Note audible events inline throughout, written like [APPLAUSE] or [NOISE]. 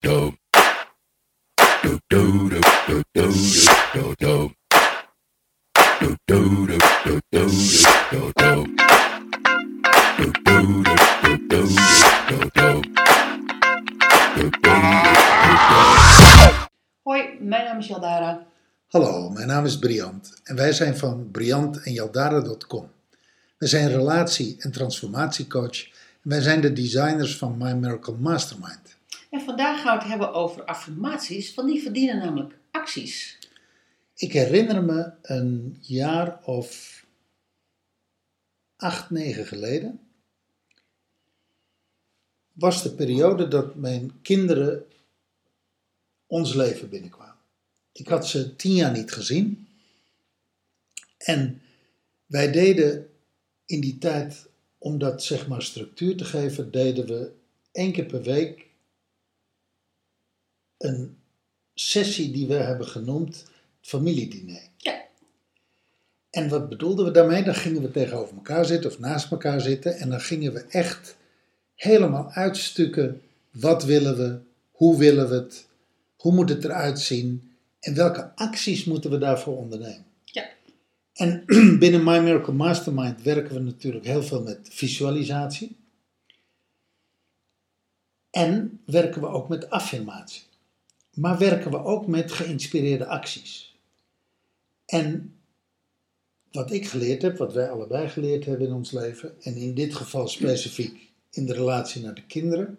do. Do do do do do do do. Do do do do do do do. Do do do do do do do. Do do Hoi, mijn naam is Jaldara. Hallo, mijn naam is Briant en wij zijn van Briant en Jaldara.com. Wij zijn relatie- en transformatiecoach en wij zijn de designers van My Miracle Mastermind. En vandaag gaan we het hebben over affirmaties, want die verdienen namelijk acties. Ik herinner me een jaar of acht, negen geleden. Was de periode dat mijn kinderen ons leven binnenkwamen. Ik had ze tien jaar niet gezien. En wij deden in die tijd, om dat zeg maar structuur te geven, deden we één keer per week een sessie die we hebben genoemd familiediner. Ja. En wat bedoelden we daarmee? Dan gingen we tegenover elkaar zitten of naast elkaar zitten en dan gingen we echt helemaal uitstukken. Wat willen we? Hoe willen we het? Hoe moet het eruit zien? En welke acties moeten we daarvoor ondernemen? Ja. En [CLEARS THROAT] binnen My Miracle Mastermind werken we natuurlijk heel veel met visualisatie. En werken we ook met affirmatie. Maar werken we ook met geïnspireerde acties. En wat ik geleerd heb, wat wij allebei geleerd hebben in ons leven, en in dit geval specifiek in de relatie naar de kinderen,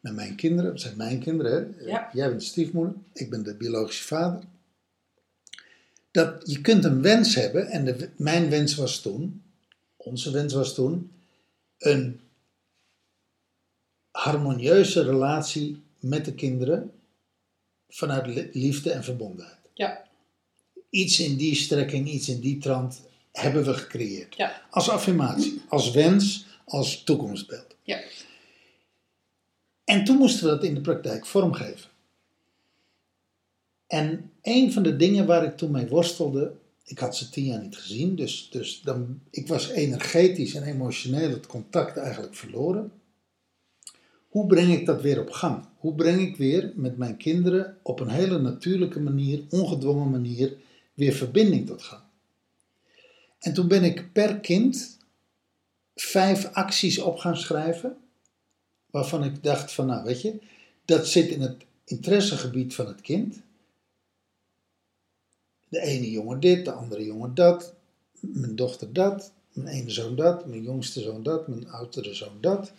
naar mijn kinderen, dat zijn mijn kinderen, hè? Ja. jij bent de stiefmoeder, ik ben de biologische vader. Dat je kunt een wens hebben, en de, mijn wens was toen, onze wens was toen, een harmonieuze relatie met de kinderen vanuit li- liefde en verbondenheid. Ja, Iets in die strekking, iets in die trant hebben we gecreëerd. ja, Als affirmatie, als wens, als toekomstbeeld. ja. En toen moesten we dat in de praktijk vormgeven. En een van de dingen waar ik toen mee worstelde, ik had ze tien jaar niet gezien, dus, dus dan, ik was energetisch en emotioneel het contact eigenlijk verloren. Hoe breng ik dat weer op gang? Hoe breng ik weer met mijn kinderen op een hele natuurlijke manier, ongedwongen manier, weer verbinding tot gang? En toen ben ik per kind vijf acties op gaan schrijven waarvan ik dacht van, nou weet je, dat zit in het interessegebied van het kind. De ene jongen dit, de andere jongen dat, mijn dochter dat, mijn ene zoon dat, mijn jongste zoon dat, mijn oudere zoon dat.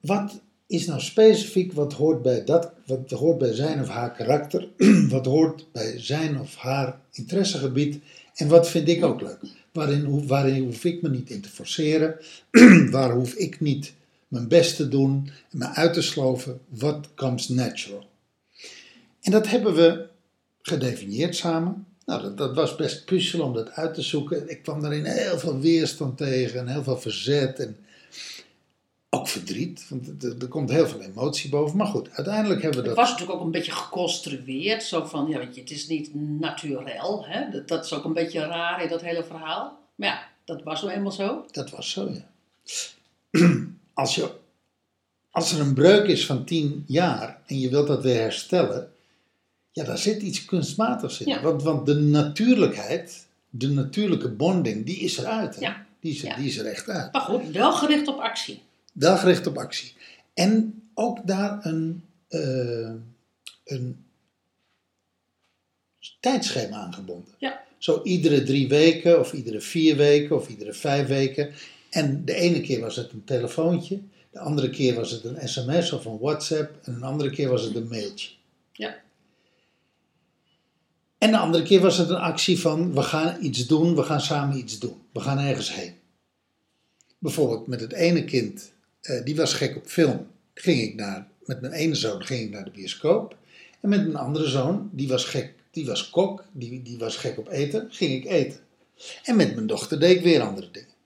Wat is nou specifiek wat hoort bij dat, wat hoort bij zijn of haar karakter, [CLEARS THROAT] wat hoort bij zijn of haar interessegebied en wat vind ik ook leuk? Waarin, hoef- ik me niet in te forceren, [CLEARS THROAT] waar hoef ik niet mijn best te doen en me uit te sloven, what comes natural. En dat hebben we gedefinieerd samen. Nou, dat, dat was best puzzel om dat uit te zoeken. Ik kwam daarin heel veel weerstand tegen en heel veel verzet en ook verdriet, want er, komt heel veel emotie boven. Maar goed, uiteindelijk hebben we Het dat... was natuurlijk ook een beetje geconstrueerd, zo van, ja weet je, het is niet naturel, hè? Dat, dat is ook een beetje raar in dat hele verhaal. Maar ja, dat was nou eenmaal zo. Dat was zo, ja. [CLEARS THROAT] Als, je, als er een breuk is van tien jaar en je wilt dat weer herstellen, ja, daar zit iets kunstmatigs in. Ja. Want, want de natuurlijkheid, de natuurlijke bonding, die is eruit. Hè? Ja. Die, is er, Ja. die is er echt uit. Maar goed, wel gericht op actie. Wel gericht op actie. En ook daar een, eh, een tijdschema aan gebonden. Ja. Zo iedere drie weken, of iedere vier weken, of iedere vijf weken. En de ene keer was het een telefoontje, de andere keer was het een sms of een WhatsApp, en een andere keer was het een mailtje. Ja, En de andere keer was het een actie van, we gaan iets doen, we gaan samen iets doen. We gaan ergens heen. Bijvoorbeeld met het ene kind, eh, die was gek op film. Ging ik naar, met mijn ene zoon ging ik naar de bioscoop. En met mijn andere zoon, die was gek, die was kok, die, die was gek op eten, ging ik eten. En met mijn dochter deed ik weer andere dingen.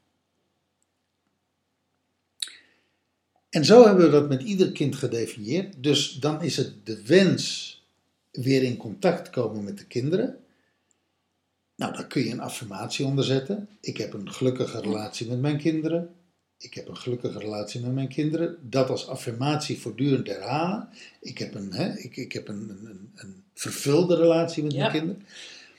En zo hebben we dat met ieder kind gedefinieerd. Dus dan is het de wens weer in contact komen met de kinderen. Nou, daar kun je een affirmatie onder zetten. Ik heb een gelukkige relatie met mijn kinderen. Ik heb een gelukkige relatie met mijn kinderen. Dat als affirmatie voortdurend herhalen. Ik heb een, hè, ik, ik heb een, een, een vervulde relatie met Ja. mijn kinderen.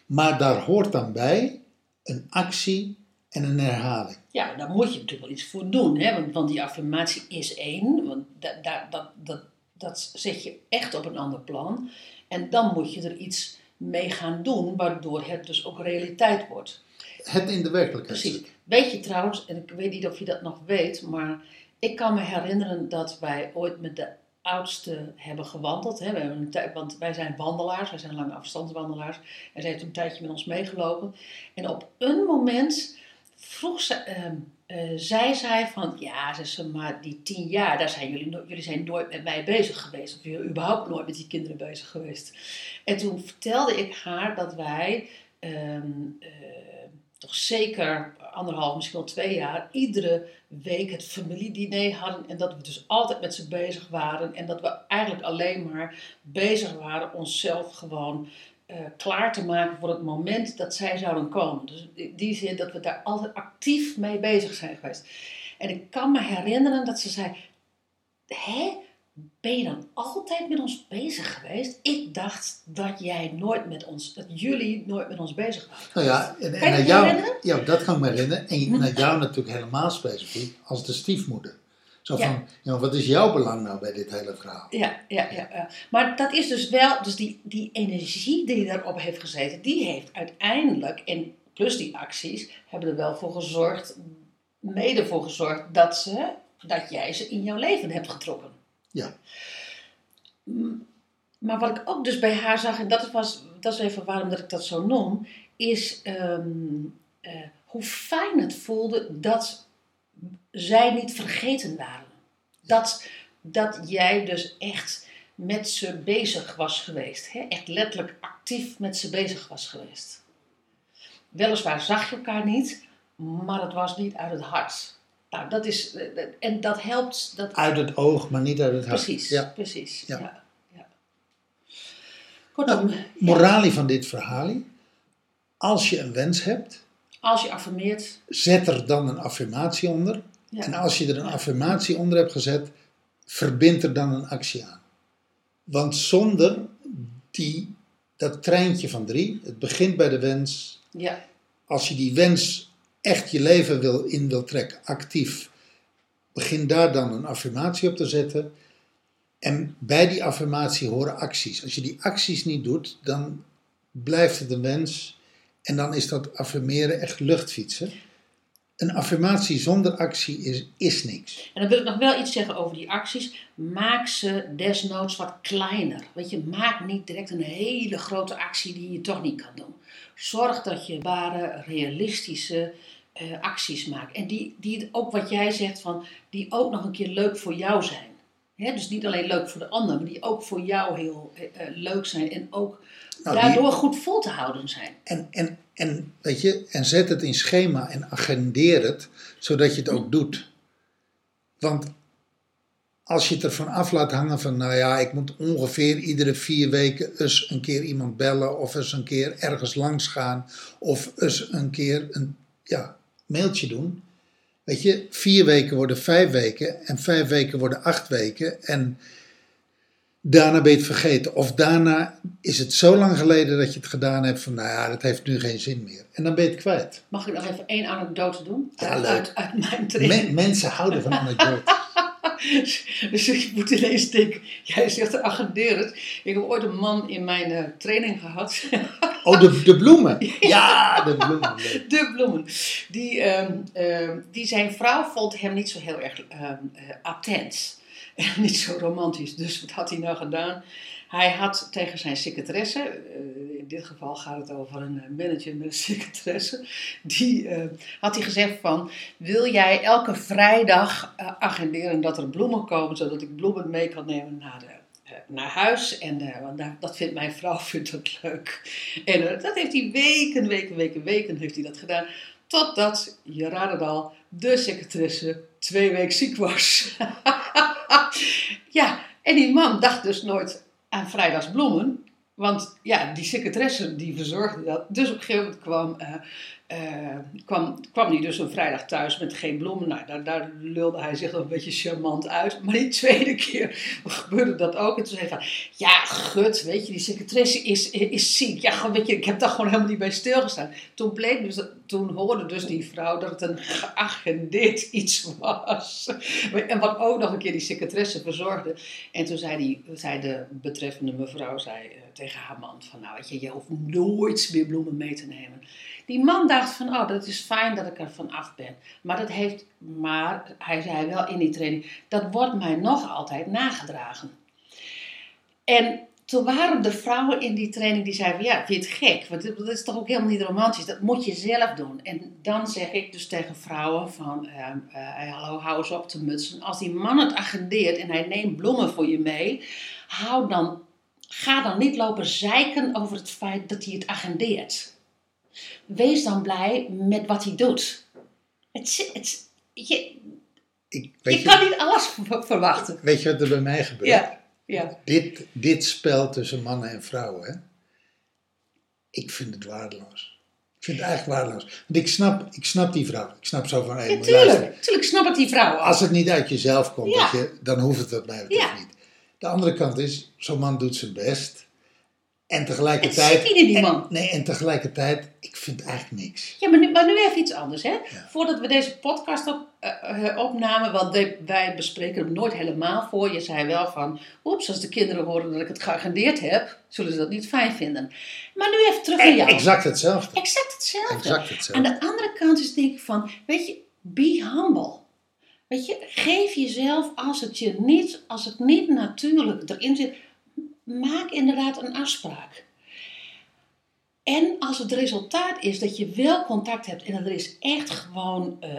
Maar daar hoort dan bij een actie en een herhaling. Ja, daar moet je natuurlijk wel iets voor doen. Hè? Want, want die affirmatie is één. Want da, da- dat, dat, dat zet je echt op een ander plan. En dan moet je er iets mee gaan doen, waardoor het dus ook realiteit wordt. Het in de werkelijkheid Precies. Weet je trouwens, en ik weet niet of je dat nog weet, maar ik kan me herinneren dat wij ooit met de oudste hebben gewandeld. Hè. We hebben een want wij zijn wandelaars, wij zijn lange afstandswandelaars. En zij heeft een tijdje met ons meegelopen. En op een moment vroeg ze, zei zij van, ja, ze ze, maar die tien jaar, daar zijn jullie, no- jullie zijn nooit met mij bezig geweest. Of jullie überhaupt nooit met die kinderen bezig geweest. En toen vertelde ik haar dat wij ehm, eh, toch zeker anderhalf, misschien wel twee jaar, iedere week het familiediner hadden. En dat we dus altijd met ze bezig waren. En dat we eigenlijk alleen maar bezig waren onszelf gewoon eh, klaar te maken voor het moment dat zij zouden komen. Dus in die zin dat we daar altijd actief mee bezig zijn geweest. En ik kan me herinneren dat ze zei: Hé, ben je dan altijd met ons bezig geweest? Ik dacht dat jij nooit met ons, dat jullie nooit met ons bezig waren. Nou ja, en, en naar dat jou, herinneren? ja, dat kan ik me herinneren. En naar jou natuurlijk helemaal specifiek als de stiefmoeder. Zo Ja. van, ja, wat is jouw belang nou bij dit hele verhaal? Ja, ja, ja, ja. Maar dat is dus wel, dus die, die energie die daarop heeft gezeten, die heeft uiteindelijk, en plus die acties, hebben er wel voor gezorgd, mede voor gezorgd dat, ze, dat jij ze in jouw leven hebt getrokken. Ja. Maar wat ik ook dus bij haar zag, en dat was, dat is even waarom dat ik dat zo noem, is ehm, eh, hoe fijn het voelde dat zij niet vergeten waren. Dat, dat jij dus echt met ze bezig was geweest. Hè? Echt letterlijk actief met ze bezig was geweest. Weliswaar zag je elkaar niet, maar het was niet uit het hart. Nou, dat is, eh, en dat helpt. Dat, Uit het oog, maar niet uit het hart. precies, Ja. precies. Ja. Ja. Ja. Kortom, ja, Moralie van dit verhaal. Als je een wens hebt, als je affirmeert, zet er dan een affirmatie onder. En als je er een affirmatie onder hebt gezet, verbind er dan een actie aan. Want zonder die, dat treintje van drie, het begint bij de wens. ja, Als je die wens echt je leven wil, in wil trekken, actief, begin daar dan een affirmatie op te zetten. En bij die affirmatie horen acties. Als je die acties niet doet, dan blijft het een wens. En dan is dat affirmeren echt luchtfietsen. Een affirmatie zonder actie is, is niks. En dan wil ik nog wel iets zeggen over die acties. Maak ze desnoods wat kleiner. Weet je, maak niet direct een hele grote actie die je toch niet kan doen. Zorg dat je ware, realistische eh, acties maakt. En die, die ook wat jij zegt, van, die ook nog een keer leuk voor jou zijn. Hè, dus niet alleen leuk voor de ander, maar die ook voor jou heel eh, eh, leuk zijn. En ook Nou, die- daardoor goed vol te houden zijn. En, en, en, weet je, en zet het in schema en agendeer het, zodat je het ook doet. Want als je het ervan af laat hangen van, nou ja, ik moet ongeveer iedere vier weken eens een keer iemand bellen, of eens een keer ergens langs gaan, of eens een keer een ja, mailtje doen. Weet je, vier weken worden vijf weken en vijf weken worden acht weken. En daarna ben je het vergeten. Of daarna is het zo lang geleden dat je het gedaan hebt van, nou ja, dat heeft nu geen zin meer. En dan ben je het kwijt. Mag ik nog even één anekdote doen? Ja, uit, leuk. uit, uit mijn training. Men- mensen houden van [LAUGHS] anekdotes. [LAUGHS] Dus ik moet ineens denken, jij zegt agenderend. Ik heb ooit een man in mijn eh, training gehad, [LAUGHS] Oh, de, de bloemen. Ja, de bloemen. de bloemen. Die, ehm, ehm, die zijn vrouw vond hem niet zo heel erg eh, attent. En [LAUGHS] niet zo romantisch. Dus wat had hij nou gedaan? Hij had tegen zijn secretaresse, eh, in dit geval gaat het over een eh, manager met een [LAUGHS] secretaresse, die eh, had hij gezegd van, wil jij elke vrijdag eh, agenderen dat er bloemen komen, zodat ik bloemen mee kan nemen naar, naar huis. En want dat vindt mijn vrouw [LAUGHS] vindt dat leuk. En dat heeft hij weken, weken, weken, weken heeft hij dat gedaan. Totdat, je raadt het al, de secretaresse twee weken ziek was. [LAUGHS] ja, en die man dacht dus nooit aan vrijdagsbloemen. Want ja, die secretaresse die verzorgde dat. Dus op een gegeven moment kwam eh, eh, kwam, kwam hij dus een vrijdag thuis met geen bloemen. Nou, daar, daar lulde hij zich nog een beetje charmant uit. Maar die tweede [LAUGHS] keer gebeurde dat ook. En toen zei hij van, ja, gut, weet je, die secretaresse is, is ziek. Ja, weet je, ik heb daar gewoon helemaal niet bij stilgestaan. Toen bleek dus, toen hoorde dus die vrouw dat het een geagendeerd iets was. [LAUGHS] En wat ook nog een keer die secretaresse verzorgde. En toen zei, die, zei de betreffende mevrouw zei, eh, tegen haar man van, nou weet je, je hoeft nooit meer bloemen mee te nemen. Die man dacht van, oh, dat is fijn dat ik er van af ben. Maar dat heeft, maar hij zei wel in die training, dat wordt mij nog altijd nagedragen. En toen waren er vrouwen in die training die zeiden van, ja, vind je het gek? Want dat is toch ook helemaal niet romantisch, dat moet je zelf doen. En dan zeg ik dus tegen vrouwen van, eh, hallo, hou eens op te mutsen. Als die man het agendeert en hij neemt bloemen voor je mee, hou dan, ga dan niet lopen zeiken over het feit dat hij het agendeert wees dan blij met wat hij doet. Het, het, je Ik, je weet, je, kan niet alles ver- verwachten. weet je wat er bij mij gebeurt? Ja, ja. Dit, dit spel tussen mannen en vrouwen, hè? ik vind het waardeloos. Ik vind het eigenlijk waardeloos. Want ik snap, ik snap die vrouw. Ik snap zo van, ja luisteren. tuurlijk. Tuurlijk snap ik die vrouwen. Als het niet uit jezelf komt, Ja. je, dan hoeft het wat mij betreft Ja. niet. De andere kant is, zo'n man doet zijn best. En Het tegelijkertijd... zit niet die man. nee, en tegelijkertijd, ik vind eigenlijk niks. Ja, maar nu, maar nu even iets anders. Hè? Voordat we deze podcast op, eh, eh, opnamen, want de- wij bespreken hem nooit helemaal voor. Je zei wel van, oeps, als de kinderen horen dat ik het geagendeerd heb, zullen ze dat niet fijn vinden. Maar nu even terug naar jou. Exact hetzelfde. Exact hetzelfde. Exact Aan hetzelfde. de andere kant is denk ik van, weet je, be humble. Weet je, geef jezelf als het je niet, als het niet natuurlijk erin zit, maak inderdaad een afspraak. En als het resultaat is dat je wel contact hebt en er is echt gewoon eh,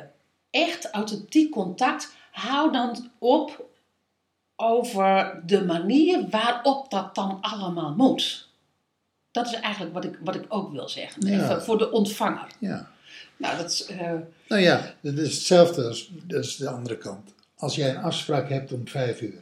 echt authentiek contact, hou dan op over de manier waarop dat dan allemaal moet. Dat is eigenlijk wat ik, wat ik ook wil zeggen. Ja. Even voor de ontvanger. Ja. Nou, dat eh, Nou ja, dat is hetzelfde als de andere kant. Als jij een afspraak hebt om vijf uur,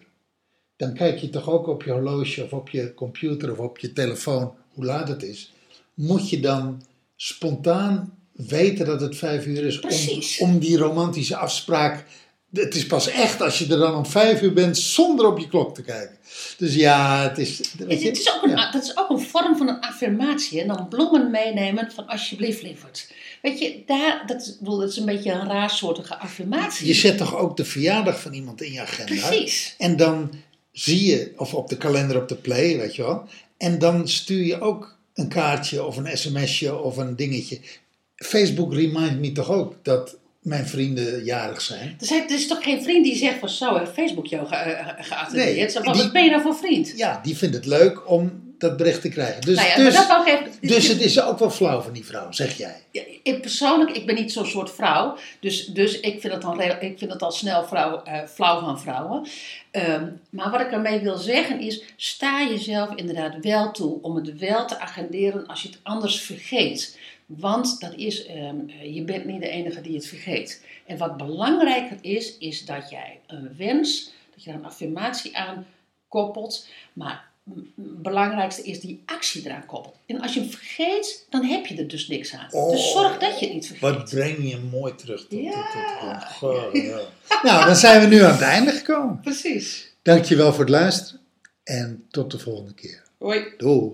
dan kijk je toch ook op je horloge of op je computer of op je telefoon hoe laat het is. Moet je dan spontaan weten dat het vijf uur is om, om die romantische afspraak. Het is pas echt als je er dan om vijf uur bent zonder op je klok te kijken. Dus ja, het is. Weet het, je, het is ook een, ja. Dat is ook een vorm van een affirmatie. En dan bloemen meenemen van alsjeblieft, lieverd. Weet je, daar, dat, is, bedoel, dat is een beetje een raarsoortige affirmatie. Je zet toch ook de verjaardag van iemand in je agenda? Precies. En dan zie je, of op de kalender op de play, weet je wel. En dan stuur je ook een kaartje of een sms'je of een dingetje. Facebook remind me toch ook dat mijn vrienden jarig zijn. Er, zijn, er is toch geen vriend die zegt van zo, heeft Facebook jou ge, ge- geattendeerd? Nee, Wat ben je nou voor vriend? Ja, die vindt het leuk om dat bericht te krijgen. Dus, nou ja, dus, dat even... dus het is ook wel flauw van die vrouw, zeg jij. Ja, ik persoonlijk, ik ben niet zo'n soort vrouw. Dus, dus ik, vind het rel- ik vind het al snel vrouw, eh, flauw van vrouwen. Ehm, maar wat ik ermee wil zeggen is, sta jezelf inderdaad wel toe om het wel te agenderen als je het anders vergeet. Want dat is, ehm, eh, je bent niet de enige die het vergeet. En wat belangrijker is, is dat jij een wens, dat je daar een affirmatie aan koppelt. Maar het belangrijkste is die actie eraan koppelt. En als je hem vergeet, dan heb je er dus niks aan. Oh. Dus zorg dat je het niet vergeet. Wat breng je mooi terug tot, tot, tot, Ja. tot- Goh, ja. Nou, dan zijn we nu aan het einde gekomen. Precies. Dankjewel voor het luisteren en tot de volgende keer. Hoi. Doei.